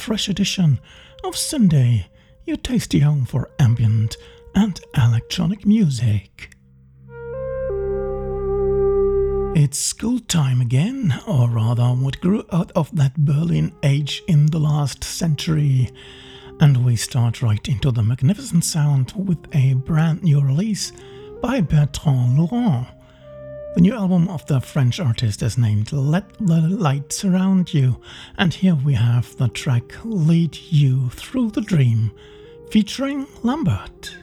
fresh edition of Syndae, your tasty home for ambient and electronic music. It's school time again, or rather, what grew out of that Berlin age in the last century. And we start right into the magnificent sound with a brand new release by Bertrand Loreau. The new album of the French artist is named Let the Light Surround You, and here we have the track Lead You Through the Dream, featuring Lambert.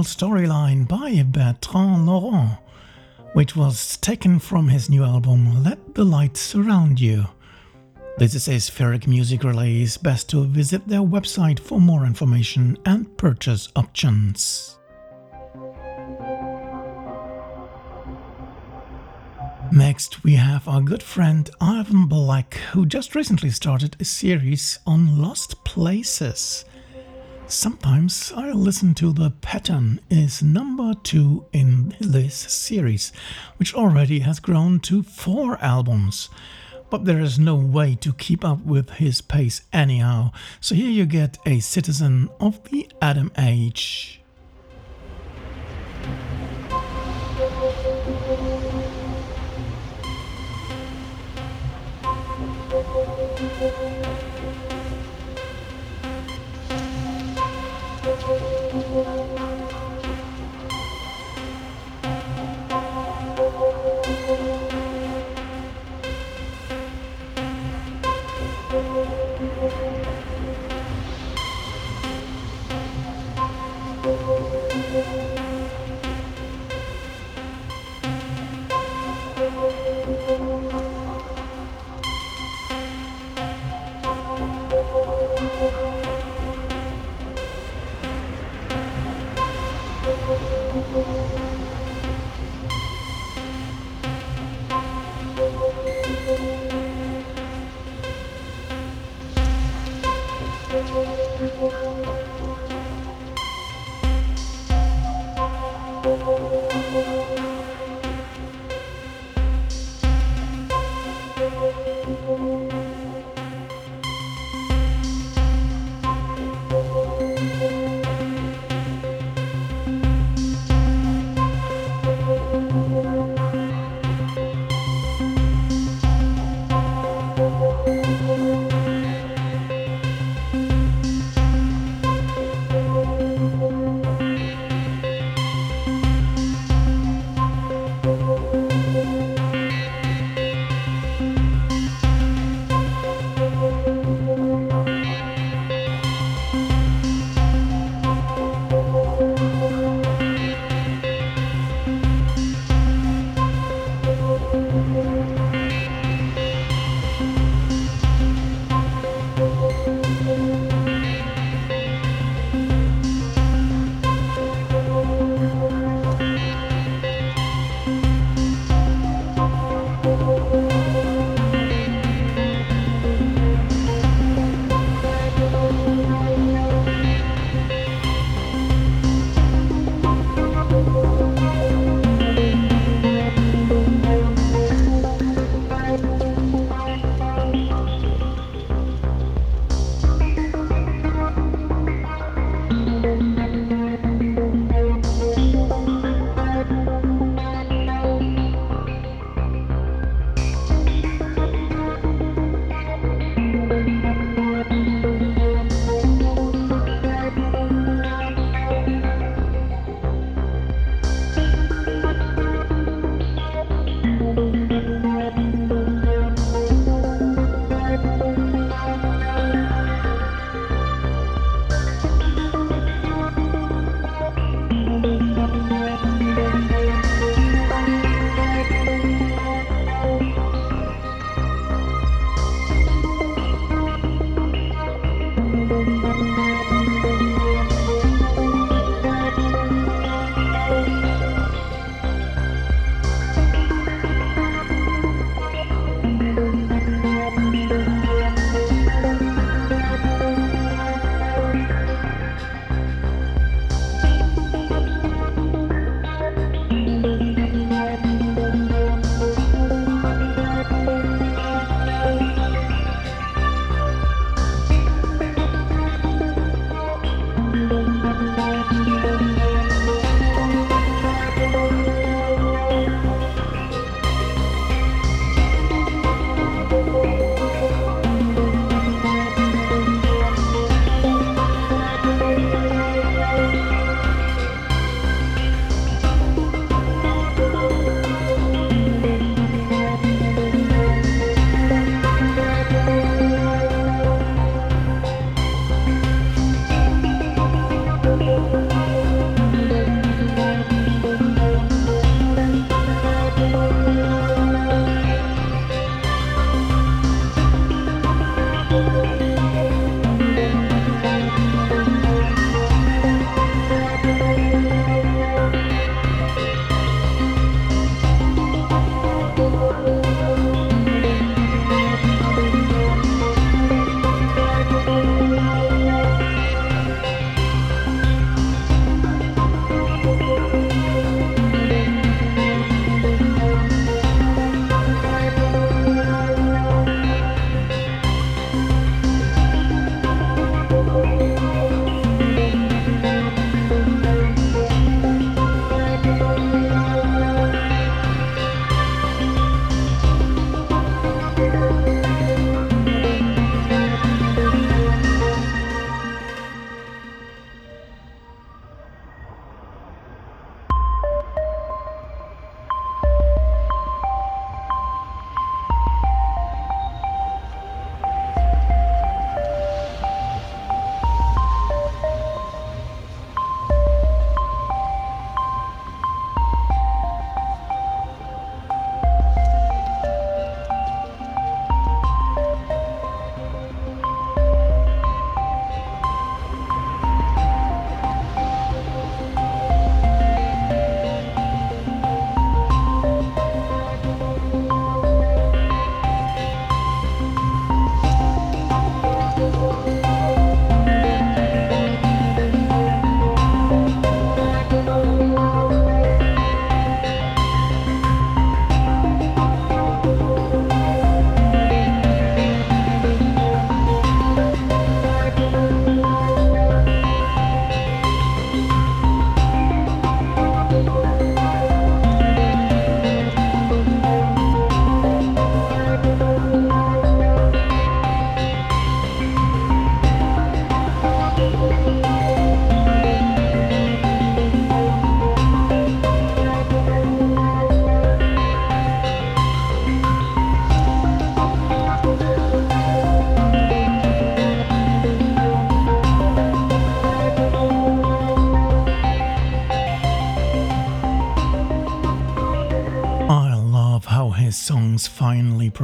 Storyline by Bertrand Loreau, which was taken from his new album Let the Light Surround You. This is a Spheric Music release, best to visit their website for more information and purchase options. Next, we have our good friend Ivan Black, who just recently started a series on lost places. Sometimes I listen to the pattern is number two in this series, which already has grown to four albums. But there is no way to keep up with his pace anyhow, so here you get a citizen of the Adam Age.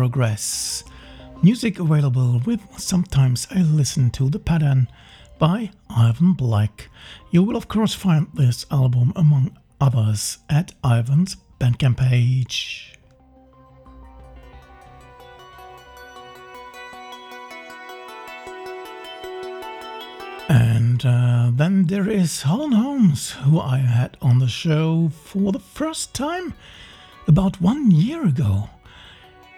Progress. Music available with Sometimes I Listen to the Pattern by Ivan Black. You will, of course, find this album among others at Ivan's Bandcamp page. And uh, then there is Hollan Holmes, who I had on the show for the first time about one year ago.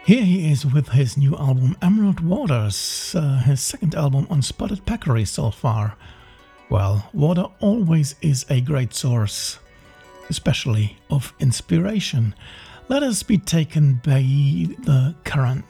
Here he is with his new album Emerald Waters, uh, his second album on Spotted Peccary so far. Well, water always is a great source, especially of inspiration. Let us be taken by the current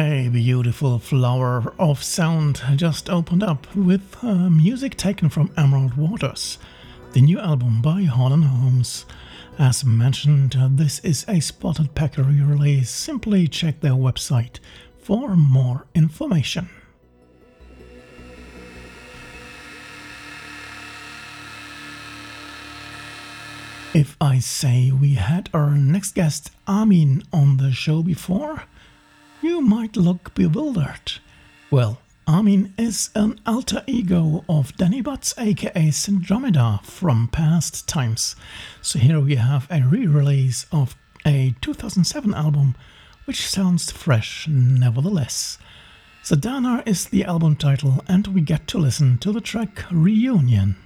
A beautiful flower of sound just opened up with uh, music taken from Emerald Waters, the new album by Hollan Holmes. As mentioned, uh, this is a Spotted Peccary release. Simply check their website for more information. If I say we had our next guest Amin on the show before, you might look bewildered. Well, Amin is an alter ego of Danny Budts, aka Syndromeda, from past times. So here we have a re release of a 2007 album, which sounds fresh nevertheless. Sadhana is the album title, and we get to listen to the track Reunion.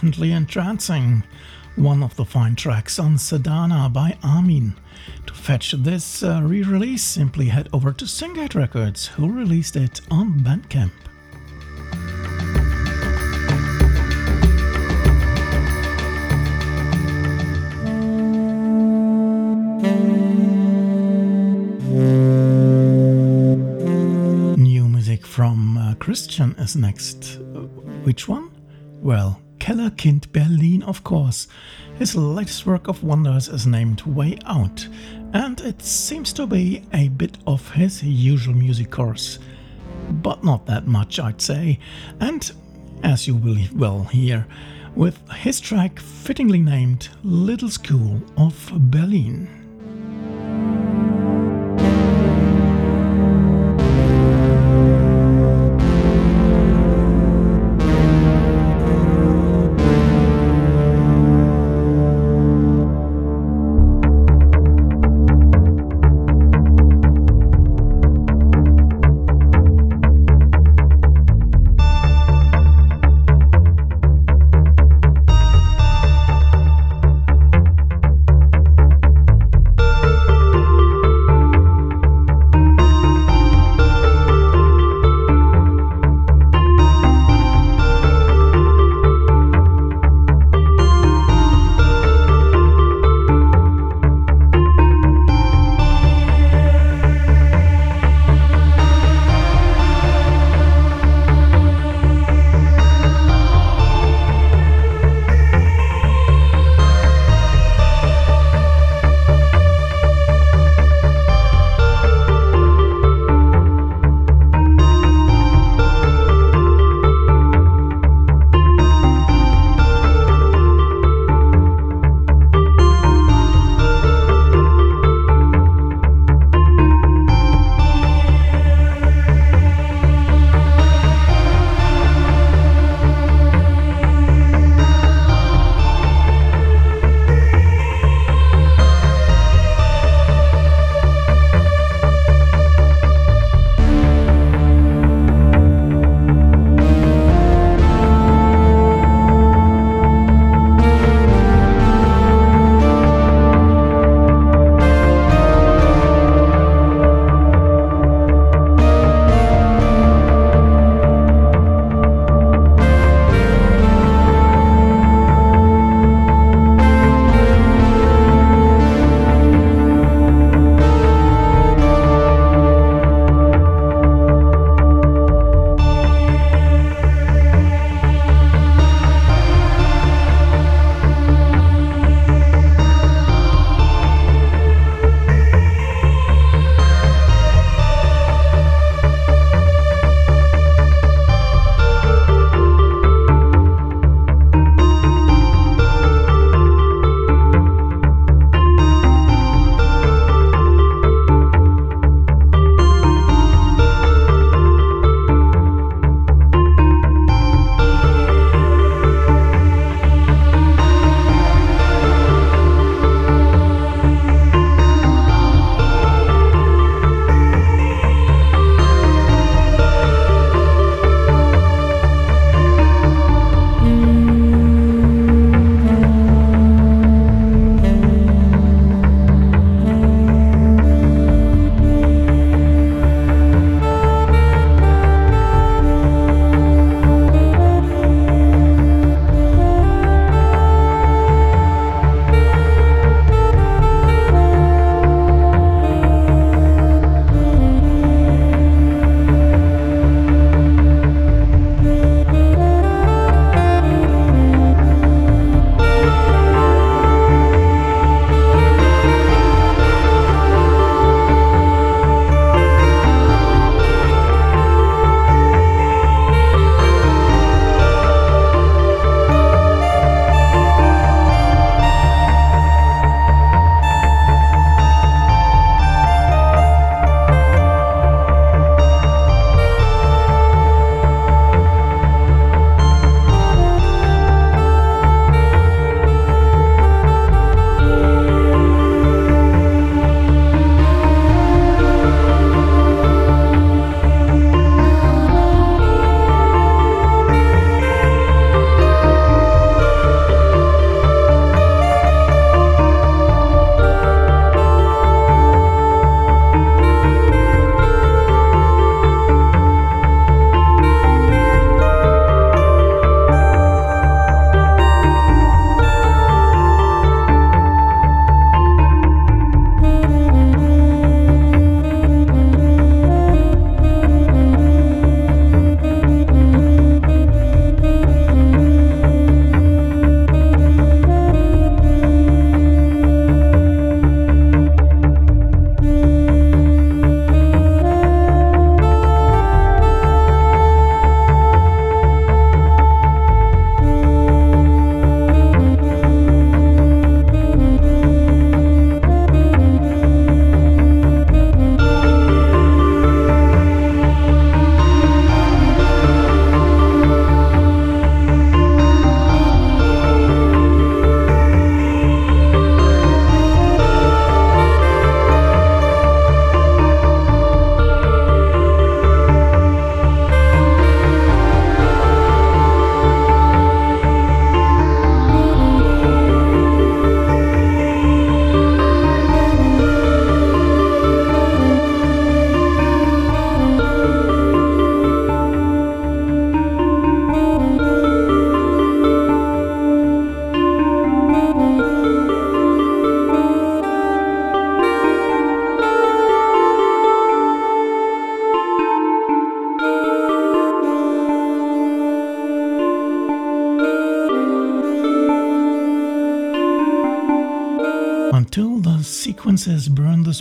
Definitely entrancing. One of the fine tracks on Sadhana by Amin. To fetch this uh, re release, simply head over to Syngate Records, who released it on Bandcamp. New music from uh, Christian is next. Uh, which one? Well, Kellerkind Berlin, of course. His latest work of wonders is named Way Out, and it seems to be a bit of his usual music course. But not that much, I'd say. And as you will well hear, with his track fittingly named Little School of Berlin.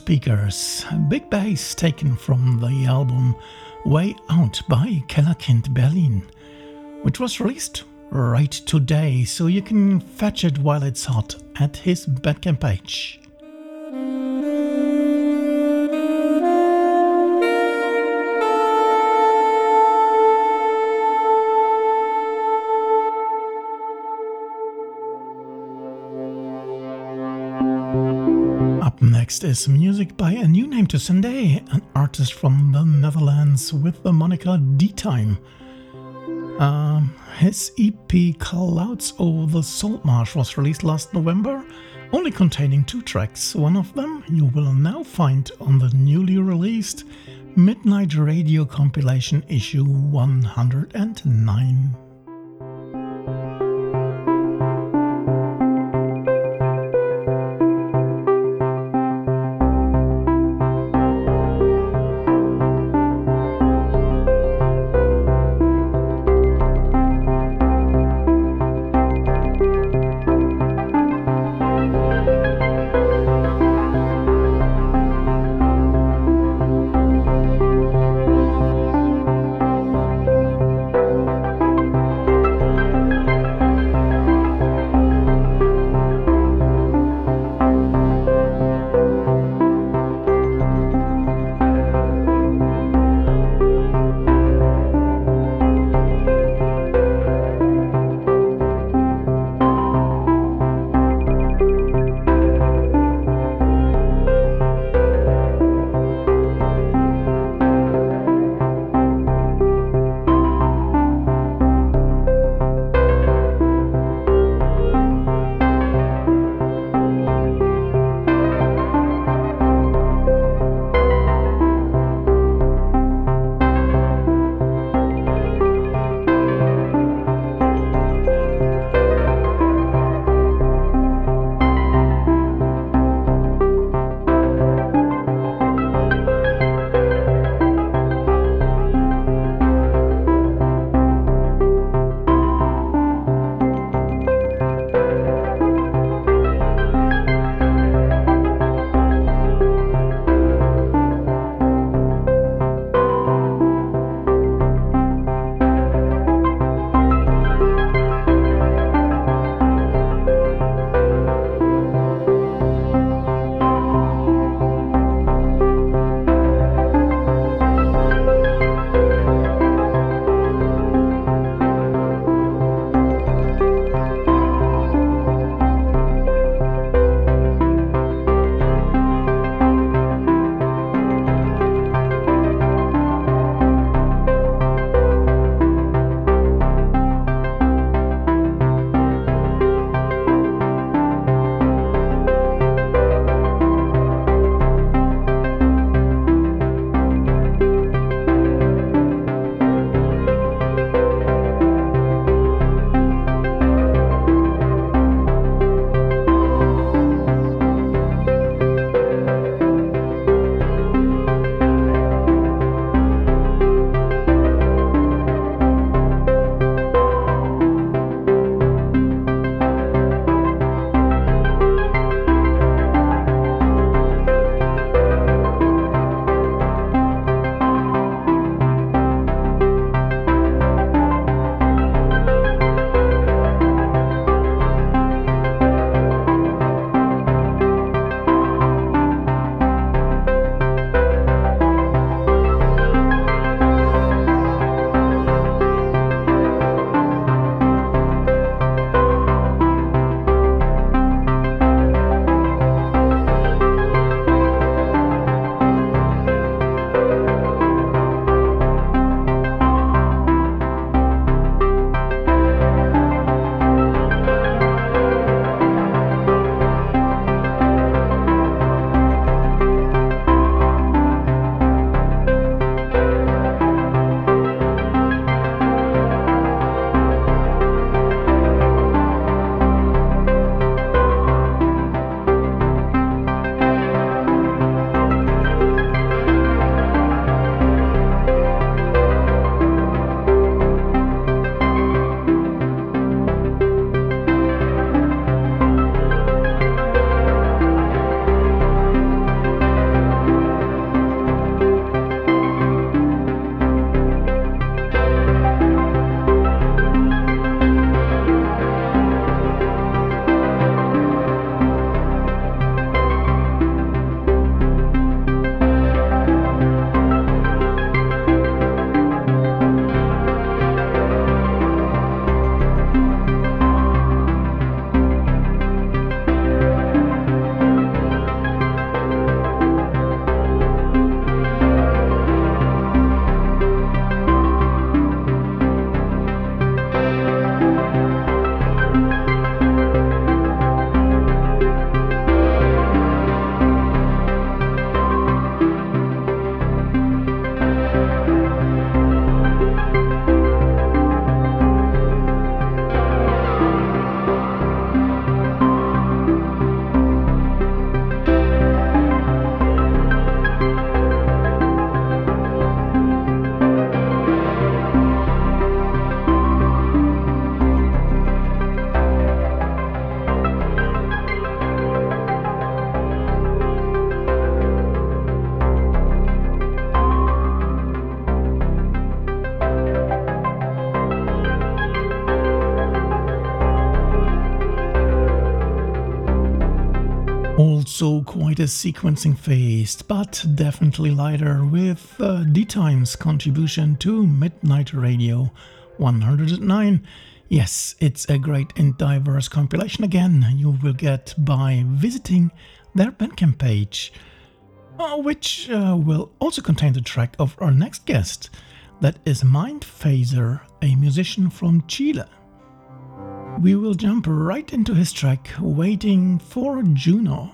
Speakers, big bass taken from the album Way Out by Kellerkind Berlin, which was released right today, so you can fetch it while it's hot at his Bandcamp page. Next is music by a new name to Syndae, an artist from the Netherlands with the moniker D-Time. Um, his EP Clouds Over the Salt Marsh was released last November, only containing two tracks. One of them you will now find on the newly released Midnight Radio compilation issue 109. Also sequencing phase, but definitely lighter with uh, D-Time's contribution to Midnight Radio 109. Yes, it's a great and diverse compilation again you will get by visiting their Bandcamp page, uh, which uh, will also contain the track of our next guest, that is Mind Phaser, a musician from Chile. We will jump right into his track, Waiting for Juno.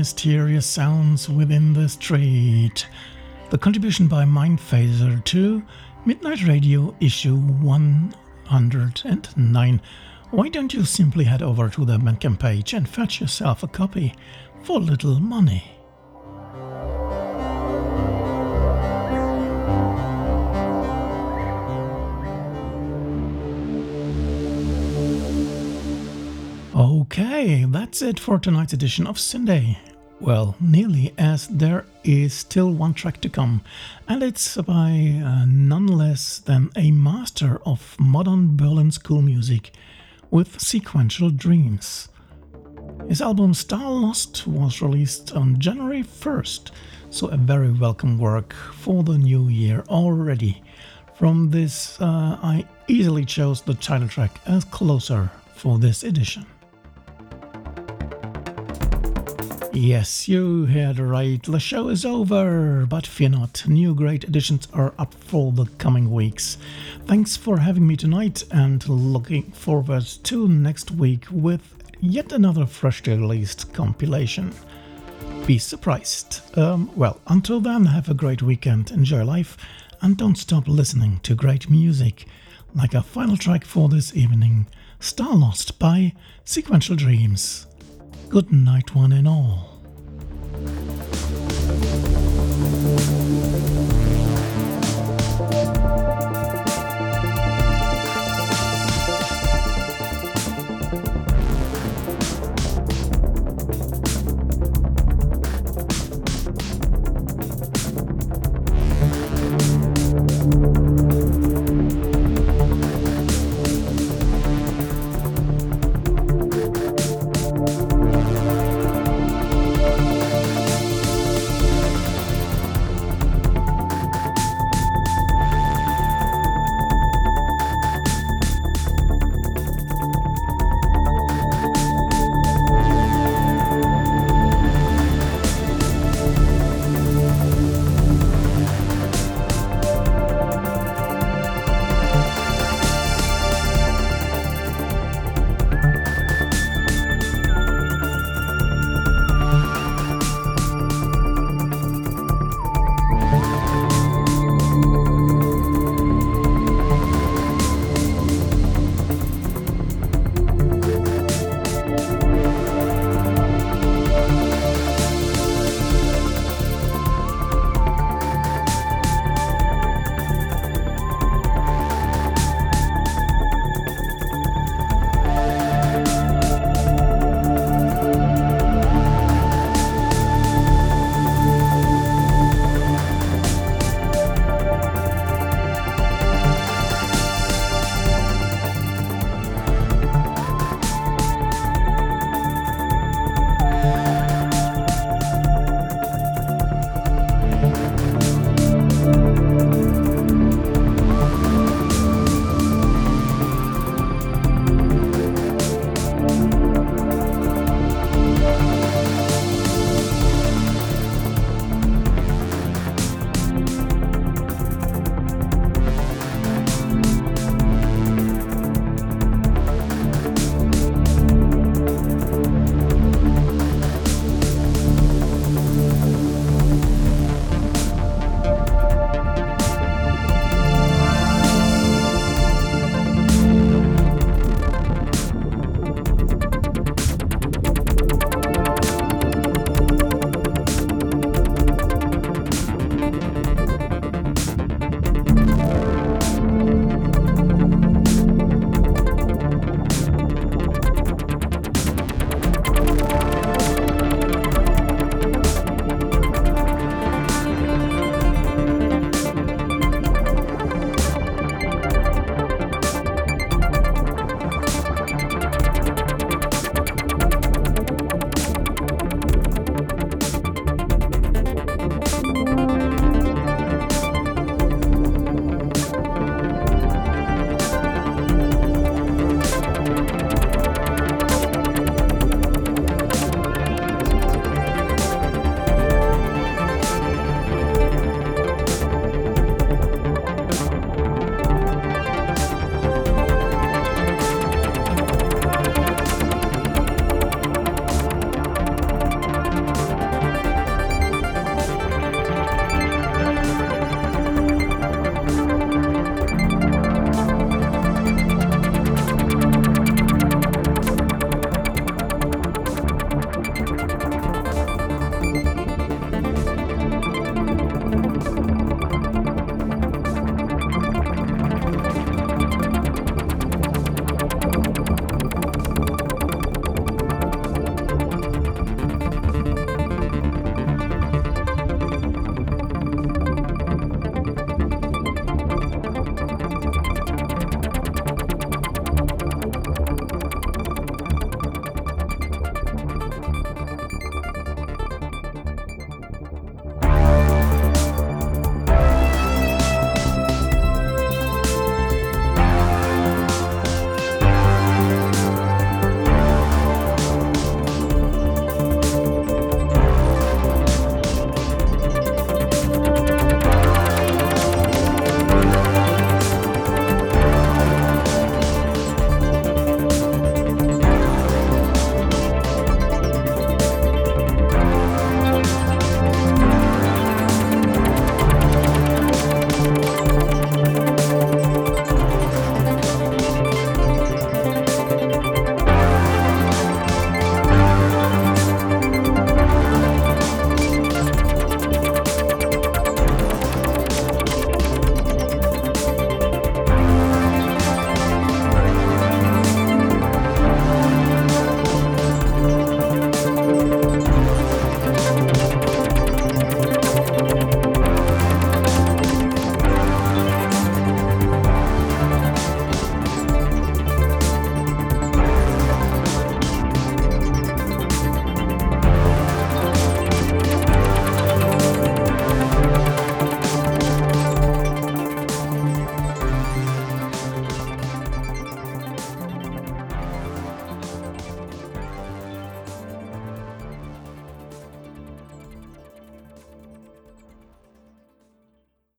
mysterious sounds within the street. The contribution by Mindphaser to Midnight Radio issue 109. Why don't you simply head over to the Bandcamp page and fetch yourself a copy for little money? Okay, that's it for tonight's edition of Syndae. Well, nearly, as there is still one track to come, and it's by uh, none less than a master of modern Berlin school music with sequential dreams. His album Star Lost was released on January 1st, so a very welcome work for the new year already. From this, uh, I easily chose the title track as closer for this edition. Yes, you heard right, the show is over, but fear not, new great editions are up for the coming weeks. Thanks for having me tonight and looking forward to next week with yet another freshly released compilation. Be surprised. Um, well, until then, have a great weekend, enjoy life, and don't stop listening to great music, like a final track for this evening Star Lost by Sequential Dreams. Good night, one and all.